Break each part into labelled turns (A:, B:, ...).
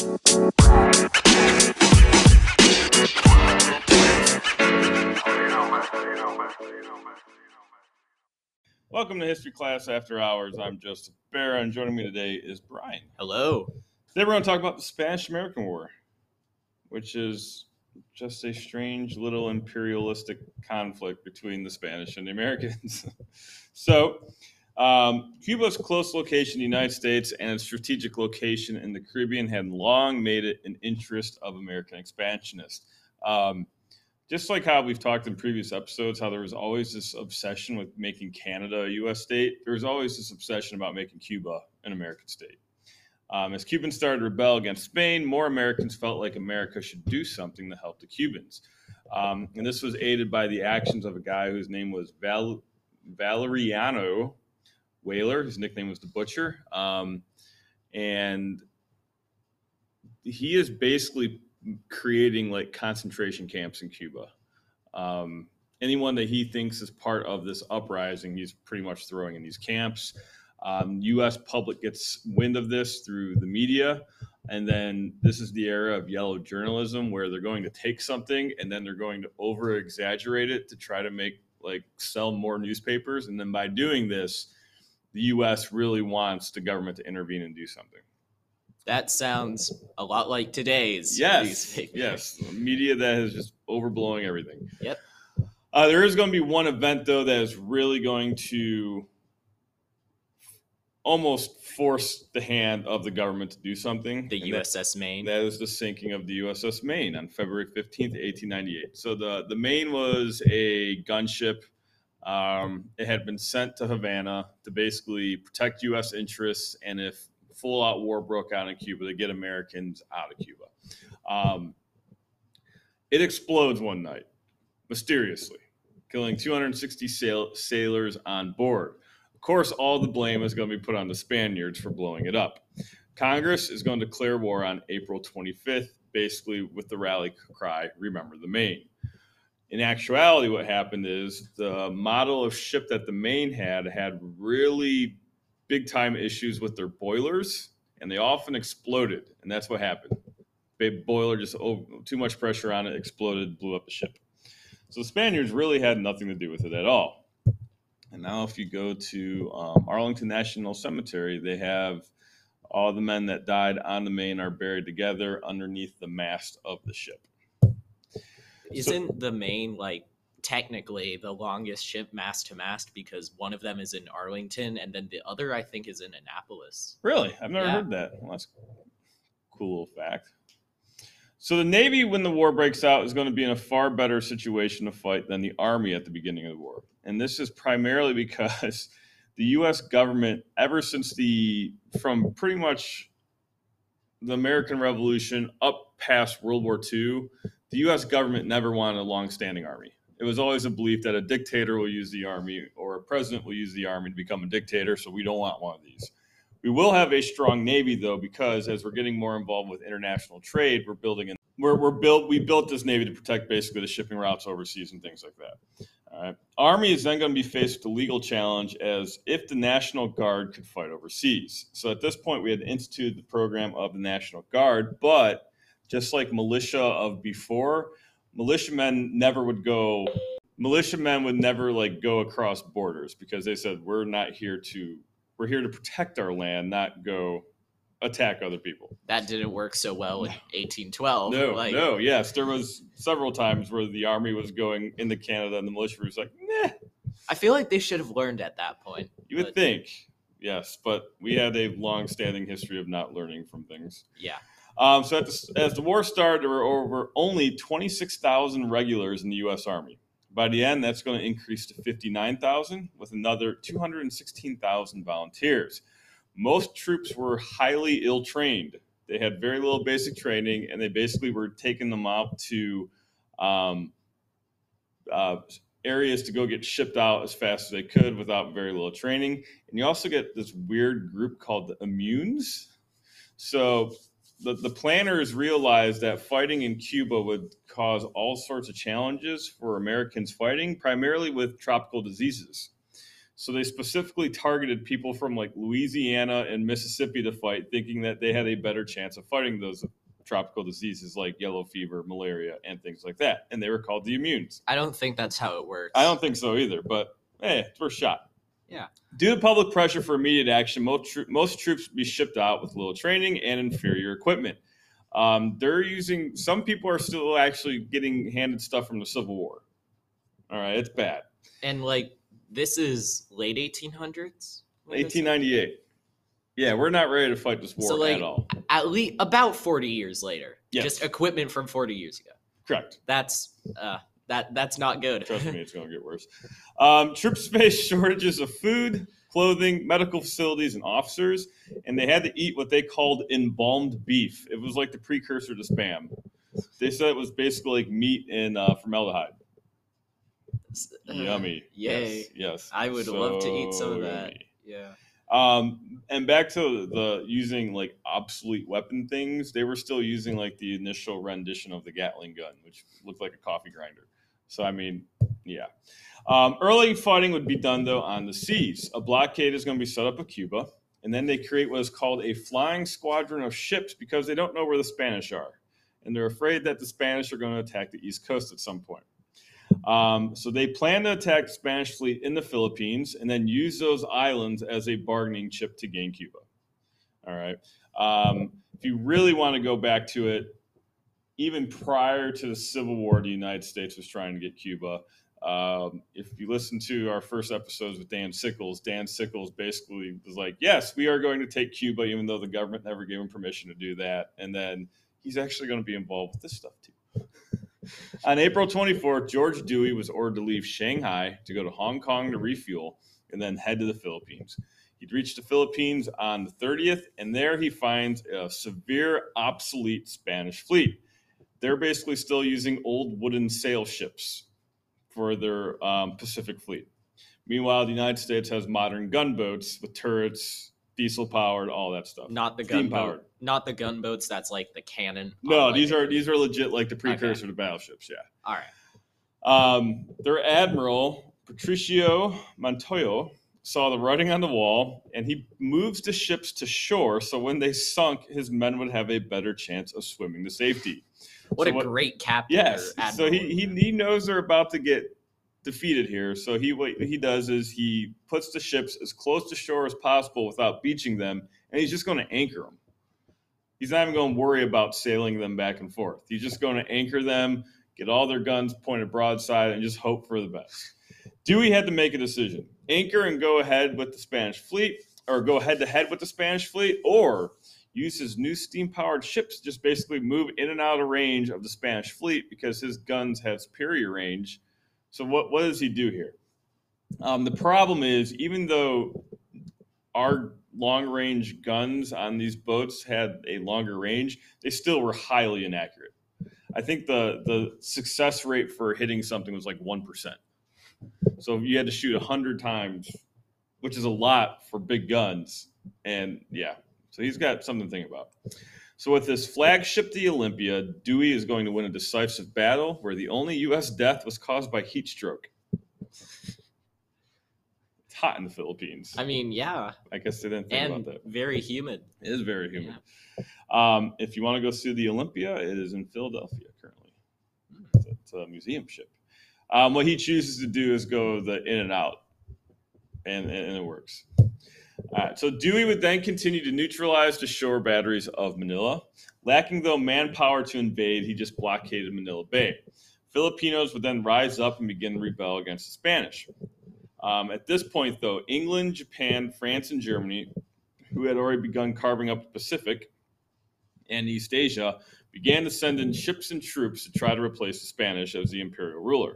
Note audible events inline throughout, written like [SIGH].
A: Welcome to History Class After Hours. I'm Joseph Barra, and joining me today is Brian.
B: Hello.
A: Today we're going to talk about the Spanish American War, which is just a strange little imperialistic conflict between the Spanish and the Americans. [LAUGHS] so, um, Cuba's close location in the United States and its strategic location in the Caribbean had long made it an interest of American expansionists. Um, just like how we've talked in previous episodes, how there was always this obsession with making Canada a U.S. state, there was always this obsession about making Cuba an American state. Um, as Cubans started to rebel against Spain, more Americans felt like America should do something to help the Cubans. Um, and this was aided by the actions of a guy whose name was Val- Valeriano Weyler. His nickname was the Butcher. Um, and he is basically creating like concentration camps in Cuba. Um, anyone that he thinks is part of this uprising, he's pretty much throwing in these camps. Um, U.S. public gets wind of this through the media, and then this is the era of yellow journalism where they're going to take something and then they're going to over exaggerate it to try to make like sell more newspapers, and then by doing this, the U.S. really wants the government to intervene and do something.
B: That sounds a lot like today's
A: yes,
B: newspaper.
A: yes, media that is just overblowing everything.
B: Yep.
A: Uh, there is going to be one event though that is really going to almost force the hand of the government to do something.
B: The
A: and that-
B: USS Maine.
A: that is the sinking of the USS Maine on February 15th, 1898. So the, the Maine was a gunship. Um, it had been sent to Havana to basically protect U.S. interests, and if full out war broke out in Cuba, to get Americans out of Cuba. Um, it explodes one night, mysteriously, killing 260 sail- sailors on board. Of course, all the blame is going to be put on the Spaniards for blowing it up. Congress is going to declare war on April 25th, basically with the rally cry, Remember the Maine. In actuality, what happened is the model of ship that the Maine had had really big time issues with their boilers, and they often exploded. And that's what happened. Big boiler just too much pressure on it, exploded, blew up the ship. So the Spaniards really had nothing to do with it at all. And now, if you go to um, Arlington National Cemetery, they have all the men that died on the Maine are buried together underneath the mast of the ship.
B: Isn't the Maine like technically the longest ship mast to mast because one of them is in Arlington and then the other I think is in Annapolis.
A: Really? I've never
B: Yeah.
A: heard that. Well, that's a cool fact. So the Navy, when the war breaks out, is going to be in a far better situation to fight than the Army at the beginning of the war. And this is primarily [LAUGHS] because the U.S. government, ever since the from pretty much the American Revolution up past World War II, the U.S. government never wanted a long-standing army. It was always a belief that a dictator will use the army or a president will use the army to become a dictator. So we don't want one of these. We will have a strong navy though, because as we're getting more involved with international trade, we're building in. We're, we're built. We built this navy to protect basically the shipping routes overseas and things like that. Army is then going to be faced with a legal challenge as if the National Guard could fight overseas. So at this point, we had instituted the program of the National Guard, but just like militia of before, militiamen never would go. Militiamen would never like go across borders because they said we're not here to we're here to protect our land, not go attack other people.
B: That didn't work so well in 1812.
A: No,
B: like,
A: no, yes, there was several times where the army was going into Canada and the militia was like, nah.
B: I feel like they should have learned at that point.
A: You would
B: But-
A: think, yes, but we had a long-standing history of not learning from things.
B: Yeah.
A: Um, so the, as the war started, there were over only 26,000 regulars in the U.S. Army. By the end, that's going to increase to 59,000 with another 216,000 volunteers. Most troops were highly ill trained. They had very little basic training, and they basically were taking them out to um, uh, areas to go get shipped out as fast as they could without very little training. And you also get this weird group called the immunes. So the, the planners realized that fighting in Cuba would cause all sorts of challenges for Americans fighting, primarily with tropical diseases. So they specifically targeted people from like Louisiana and Mississippi to fight, thinking that they had a better chance of fighting those tropical diseases like yellow fever, malaria, and things like that. And they were called the immunes.
B: I don't think that's how it works.
A: I don't think so either, but hey, it's worth a shot.
B: Yeah.
A: Due to public pressure for immediate action, most, tro- most troops be shipped out with little training and inferior equipment. Um, they're using, some people are still actually getting handed stuff from the Civil War. All right, it's bad.
B: And like this is late 1800s?
A: 1898. Yeah, we're not ready to fight this war
B: So, like,
A: at all.
B: At least about 40 years later.
A: Yes.
B: Just equipment from 40 years ago.
A: Correct.
B: That's uh that that's not good.
A: Trust me, it's going to get worse. Um, troops faced [LAUGHS] shortages of food, clothing, medical facilities, and officers, and they had to eat what they called embalmed beef. It was like the precursor to spam. They said it was basically like meat in uh, formaldehyde.
B: Uh,
A: Yummy.
B: Yay.
A: Yes. yes.
B: I would love to eat some of that.
A: yummy.
B: Yeah.
A: Um, and back to the using like obsolete weapon things, they were still using like the initial rendition of the Gatling gun, which looked like a coffee grinder. So I mean, yeah. Um, early fighting would be done though on the seas. A blockade is going to be set up at Cuba, and then they create what is called a flying squadron of ships because they don't know where the Spanish are, and they're afraid that the Spanish are going to attack the East Coast at some point. Um, so they plan to attack the Spanish fleet in the Philippines and then use those islands as a bargaining chip to gain Cuba. All right. Um, if you really want to go back to it, even prior to the Civil War, the United States was trying to get Cuba. Um, if you listen to our first episodes with Dan Sickles, Dan Sickles basically was like, "Yes, we are going to take Cuba, even though the government never gave him permission to do that." And then he's actually going to be involved with this stuff too. [LAUGHS] On April 24th, George Dewey was ordered to leave Shanghai to go to Hong Kong to refuel and then head to the Philippines. He'd reached the Philippines on the 30th, and there he finds a severe obsolete Spanish fleet. They're basically still using old wooden sail ships for their um, Pacific fleet. Meanwhile, the United States has modern gunboats with turrets, diesel powered, all that stuff.
B: Not the
A: Steam
B: gunboat.
A: powered.
B: Not the gunboats. That's like the cannon.
A: No,
B: on,
A: these are these are legit like the precursor to battleships. Yeah.
B: All right.
A: Um, their admiral, Patricio Montoyo, saw the writing on the wall and he moves the ships to shore so when they sunk, his men would have a better chance of swimming to safety.
B: What
A: So
B: a
A: what-
B: great captain.
A: Yes. So he, he he knows they're about to get defeated here. So he what he does is he puts the ships as close to shore as possible without beaching them, and he's just going to anchor them. He's not even going to worry about sailing them back and forth. He's just going to anchor them, get all their guns pointed broadside, and just hope for the best. Dewey had to make a decision: anchor and go ahead with the Spanish fleet, or go head to head with the Spanish fleet, or use his new steam powered ships to just basically move in and out of range of the Spanish fleet because his guns had superior range. So, what, what does he do here? Um, the problem is, even though our long range guns on these boats had a longer range, they still were highly inaccurate. I think the, the success rate for hitting something was like 1%. So, you had to shoot 100 times, which is a lot for big guns. And yeah, so he's got something to think about. So with this flagship, the Olympia, Dewey is going to win a decisive battle where the only U.S. death was caused by heat stroke. It's hot in the Philippines.
B: I mean, yeah,
A: I guess they didn't think
B: and
A: about that.
B: very humid.
A: It is very humid. Um, if you want to go see the Olympia, it is in Philadelphia currently. It's a, it's a museum ship. Um, what he chooses to do is go the in and out, and, and it works. Right, so Dewey would then continue to neutralize the shore batteries of Manila. Lacking, though, manpower to invade, he just blockaded Manila Bay. Filipinos would then rise up and begin to rebel against the Spanish. Um, at this point, though, England, Japan, France, and Germany, who had already begun carving up the Pacific and East Asia, began to send in ships and troops to try to replace the Spanish as the imperial ruler.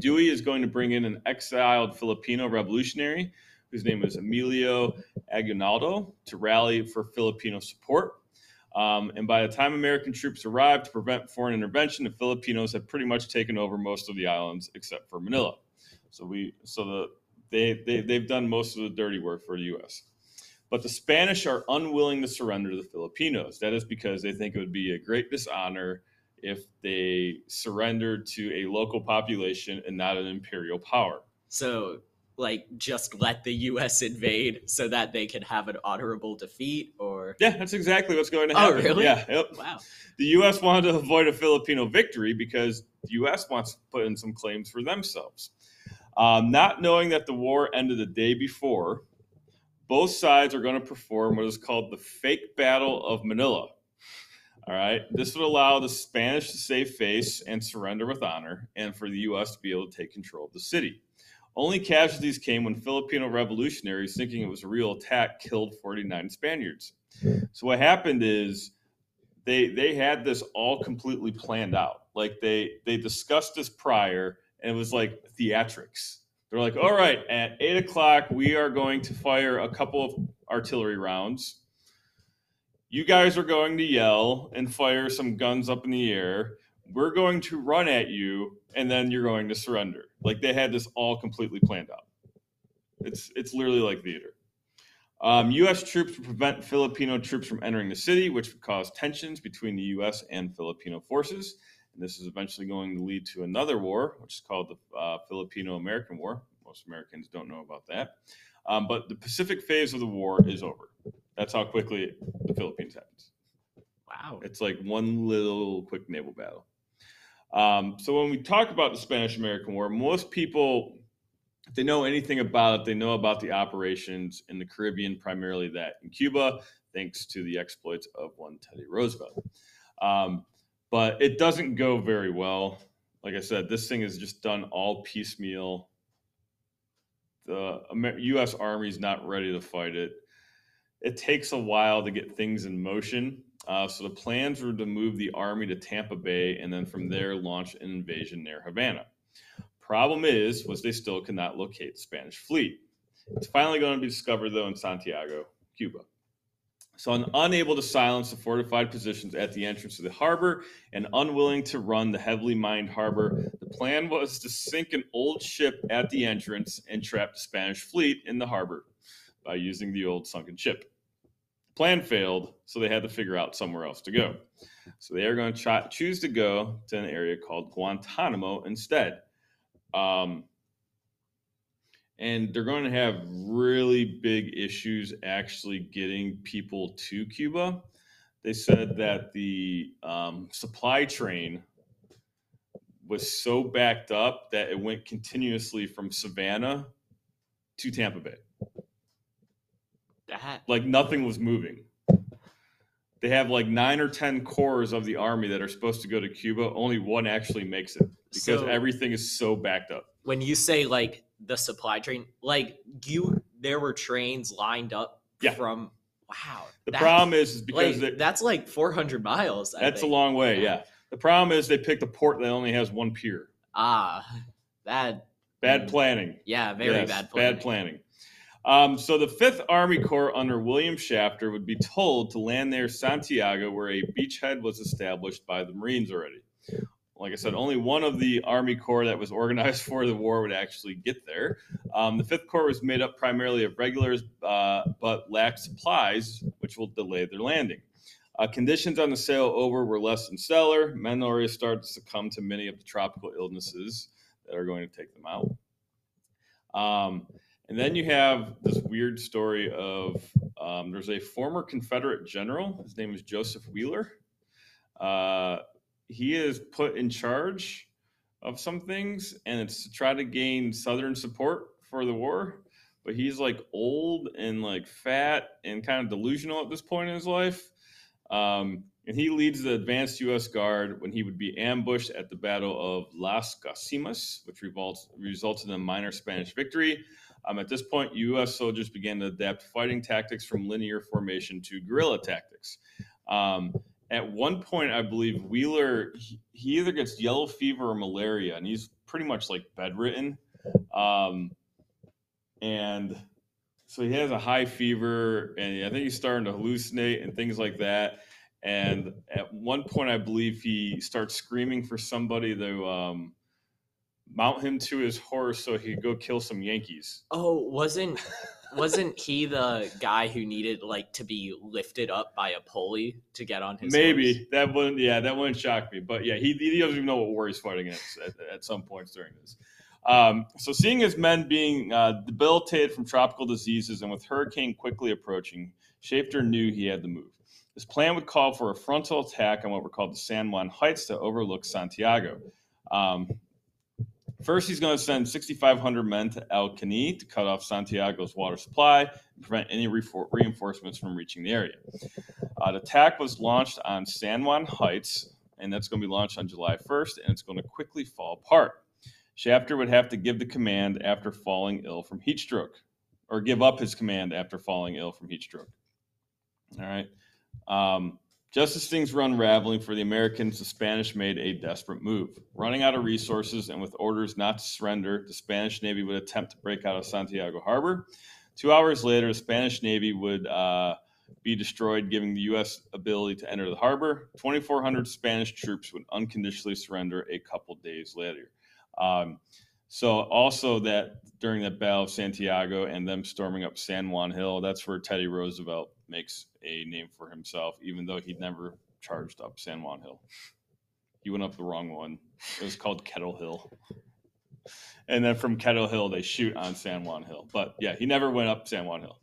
A: Dewey is going to bring in an exiled Filipino revolutionary whose name is Emilio Aguinaldo to rally for Filipino support. Um, and by the time American troops arrived to prevent foreign intervention, the Filipinos had pretty much taken over most of the islands except for Manila. So we, so the they, they they've done most of the dirty work for the U.S. But the Spanish are unwilling to surrender to the Filipinos. That is because they think it would be a great dishonor if they surrendered to a local population and not an imperial power.
B: So like just let the U.S. invade so that they can have an honorable defeat, or
A: Yeah, that's exactly what's going to happen.
B: Oh, really?
A: Yeah. Yep.
B: wow,
A: The U.S. wanted to avoid a Filipino victory because the U.S. wants to put in some claims for themselves. Um, not knowing that the war ended the day before, both sides are going to perform what is called the fake battle of Manila. All right. This would allow the Spanish to save face and surrender with honor, and for the U.S. to be able to take control of the city. Only casualties came when Filipino revolutionaries, thinking it was a real attack, killed 49 Spaniards. Hmm. So what happened is they they had this all completely planned out. Like they they discussed this prior, and it was like theatrics. They're like, all right, at eight o'clock we are going to fire a couple of artillery rounds. You guys are going to yell and fire some guns up in the air. We're going to run at you, and then you're going to surrender. Like they had this all completely planned out. It's it's literally like theater. Um, U.S. troops would prevent Filipino troops from entering the city, which would cause tensions between the U.S. and Filipino forces. And this is eventually going to lead to another war, which is called the uh, Filipino American War. Most Americans don't know about that. Um, but the Pacific phase of the war is over. That's how quickly the Philippines happens.
B: wow,
A: It's like one little quick naval battle. Um, so when we talk about the Spanish American War, most people, if they know anything about it, they know about the operations in the Caribbean, primarily that in Cuba, thanks to the exploits of one Teddy Roosevelt. Um, but it doesn't go very well. Like I said, this thing is just done all piecemeal. The U.S. Army is not ready to fight it. It takes a while to get things in motion. Uh, so the plans were to move the army to Tampa Bay and then from there launch an invasion near Havana. Problem is, was they still could not locate the Spanish fleet. It's finally going to be discovered though in Santiago, Cuba. So, un- unable to silence the fortified positions at the entrance of the harbor and unwilling to run the heavily mined harbor, the plan was to sink an old ship at the entrance and trap the Spanish fleet in the harbor by using the old sunken ship. Plan failed, so they had to figure out somewhere else to go. So they are going to choose to go to an area called Guantanamo instead. Um, and they're going to have really big issues actually getting people to Cuba. They said that the um, supply train was so backed up that it went continuously from Savannah to Tampa Bay.
B: That
A: Like nothing was moving. They have like nine or 10 corps of the army that are supposed to go to Cuba. Only one actually makes it because
B: So-
A: everything is so backed up.
B: when you say like the supply train, like you, there were trains lined up
A: Yeah.
B: from. Wow,
A: The problem is, is because
B: like, that's like 400 miles. I
A: that's a long way. Yeah. The problem is they picked a port that only has one pier.
B: Ah, that
A: Bad
B: Mm.
A: planning.
B: yeah, very
A: Yes,
B: bad planning.
A: Bad planning. Um, so the Fifth Army Corps under William Shafter would be told to land near Santiago, where a beachhead was established by the Marines already. Like I said, only one of the Army Corps that was [LAUGHS] organized for the war would actually get there. Um, the Fifth Corps was made up primarily of regulars, uh, but lacked supplies, which will delay their landing. Uh, conditions on the sail over were less than stellar. Men already started to succumb to many of the tropical illnesses that are going to take them out. Um, and then you have this weird story of um, there's a former Confederate general. His name is Joseph Wheeler. Uh, he is put in charge of some things, and it's to try to gain Southern support for the war. But he's like old and like fat and kind of delusional at this point in his life. Um, and he leads the advanced U.S. Guard when he would be ambushed at the Battle of Las Guasimas, which resulted in a minor Spanish victory. Um, at this point, U.S. soldiers began to adapt fighting tactics from linear formation to guerrilla tactics. Um, at one point, I believe Wheeler he, he either gets yellow fever or malaria, and he's pretty much like bedridden. Um, and so he has a high fever, and I think he's starting to hallucinate and things like that. And at one point, I believe he starts screaming for somebody to um, mount him to his horse so he could go kill some Yankees.
B: Oh, wasn't [LAUGHS] wasn't he the guy who needed like to be lifted up by a pulley to get on his
A: Maybe
B: horse?
A: that wouldn't, yeah, that wouldn't shock me. But yeah, he, he doesn't even know what war he's fighting at, at, at some points during this. Um, so, seeing his men being uh, debilitated from tropical diseases and with hurricane quickly approaching, Shafter knew he had to move. His plan would call for a frontal attack on what were called the San Juan Heights to overlook Santiago. Um, First, he's going to send 6,500 men to El Caney to cut off Santiago's water supply and prevent any reinforcements from reaching the area. Uh, the attack was launched on San Juan Heights, and that's going to be launched on July 1st, and it's going to quickly fall apart. Shafter would have to give the command after falling ill from heat stroke, or give up his command after falling ill from heat stroke. All right. Um, just as things were unraveling for the Americans, the Spanish made a desperate move. Running out of resources and with orders not to surrender, the Spanish Navy would attempt to break out of Santiago Harbor. Two hours later, the Spanish Navy would uh, be destroyed, giving the U.S. ability to enter the harbor. 2,400 Spanish troops would unconditionally surrender a couple days later. Um, so, also that during that Battle of Santiago and them storming up San Juan Hill, that's where Teddy Roosevelt makes a name for himself, even though he'd never charged up San Juan Hill. He went up the wrong one. It was called Kettle Hill. And then from Kettle Hill, they shoot on San Juan Hill. But yeah, he never went up San Juan Hill.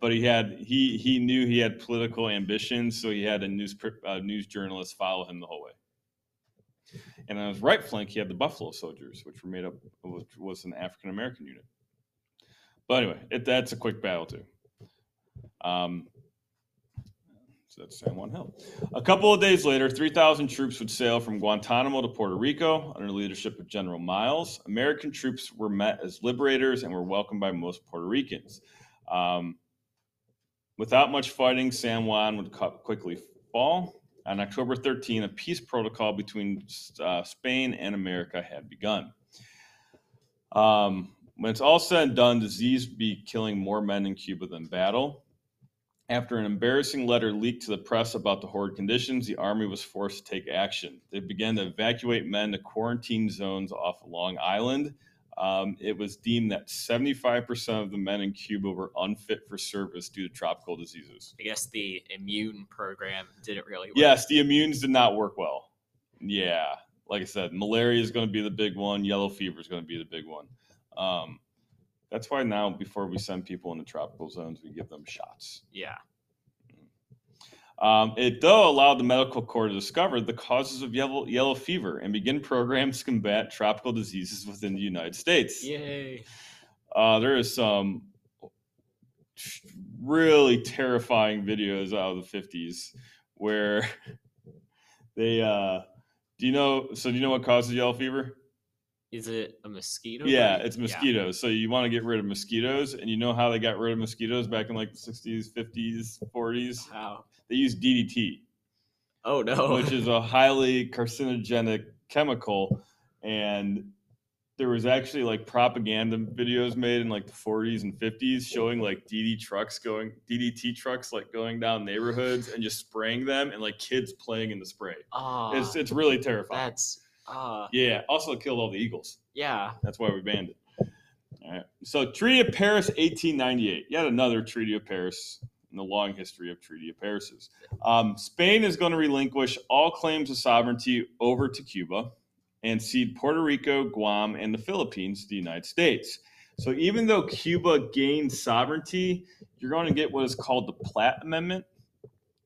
A: But he had he he knew he had political ambitions, so he had a news uh, news journalist follow him the whole way. And on his right flank, he had the Buffalo Soldiers, which were made up which was an African American unit. But anyway, it, that's a quick battle too. Um, so that's San Juan Hill. A couple of days later, 3,000 troops would sail from Guantanamo to Puerto Rico under the leadership of General Miles. American troops were met as liberators and were welcomed by most Puerto Ricans. Um, without much fighting, San Juan would quickly fall. On October 13, a peace protocol between uh, Spain and America had begun. Um, when it's all said and done, disease be killing more men in Cuba than battle. After an embarrassing letter leaked to the press about the horrid conditions, the army was forced to take action. They began to evacuate men to quarantine zones off Long Island. Um, it was deemed that 75% of the men in Cuba were unfit for service due to tropical diseases.
B: I guess the immune program didn't really work.
A: Yes, the immunes did not work well. Yeah, like I said, malaria is going to be the big one, yellow fever is going to be the big one. Um, that's why now, before we send people into tropical zones, we give them shots.
B: Yeah.
A: Um, it though allowed the medical corps to discover the causes of yellow, yellow fever and begin programs to combat tropical diseases within the United States.
B: Yay!
A: Uh, there is some really terrifying videos out of the 50s where [LAUGHS] they uh, do you know so do you know what causes yellow fever
B: is it a mosquito?
A: Yeah, it's mosquitoes. Yeah. So you want to get rid of mosquitoes, and you know how they got rid of mosquitoes back in like the 60s, 50s, 40s?
B: How?
A: They used DDT.
B: Oh no.
A: Which is a [LAUGHS] highly carcinogenic chemical and there was actually like propaganda videos made in like the 40s and 50s showing like DD trucks going DDT trucks like going down neighborhoods and just spraying them and like kids playing in the spray.
B: Oh,
A: it's it's really terrifying.
B: That's uh,
A: yeah, also killed all the eagles.
B: Yeah.
A: That's why we banned it. All right. So Treaty of Paris, 1898. Yet another Treaty of Paris in the long history of Treaty of Paris's. Um, Spain is going to relinquish all claims of sovereignty over to Cuba and cede Puerto Rico, Guam, and the Philippines to the United States. So even though Cuba gained sovereignty, you're going to get what is called the Platt Amendment.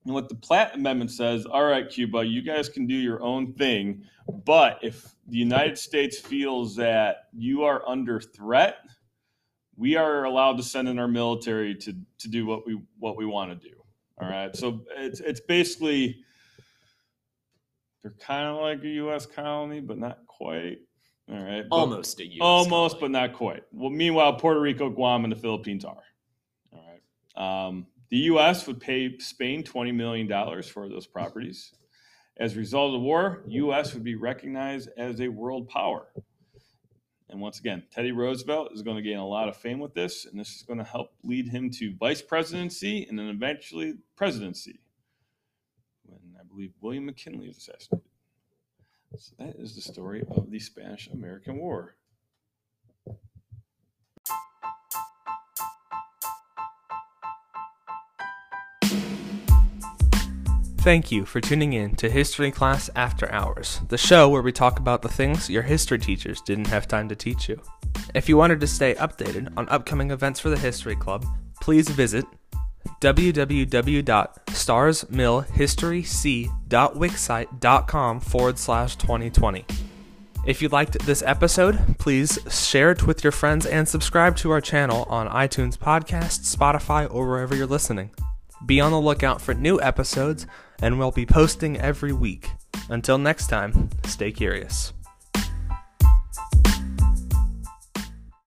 A: And what the Platt Amendment says, all right, Cuba, you guys can do your own thing, but if the United States feels that you are under threat, we are allowed to send in our military to to do what we what we want to do. All right. So it's it's basically they're kind of like a U.S. colony, but not quite. All right.
B: But almost a U.S.
A: Almost,
B: colony.
A: but not quite. Well, meanwhile, Puerto Rico, Guam, and the Philippines are. All right. Um, the U.S. would pay Spain twenty million dollars for those properties. As a result of the war, U.S. would be recognized as a world power. And once again, Teddy Roosevelt is going to gain a lot of fame with this, and this is going to help lead him to vice presidency and then eventually presidency when I believe William McKinley is assassinated. So that is the story of the Spanish American War.
C: Thank you for tuning in to History Class After Hours, the show where we talk about the things your history teachers didn't have time to teach you. If you wanted to stay updated on upcoming events for the History Club, please visit www.starsmillhistoryc.wixsite.com forward slash 2020. If you liked this episode, please share it with your friends and subscribe to our channel on iTunes Podcasts, Spotify, or wherever you're listening. Be on the lookout for new episodes, and we'll be posting every week. Until next time, stay curious.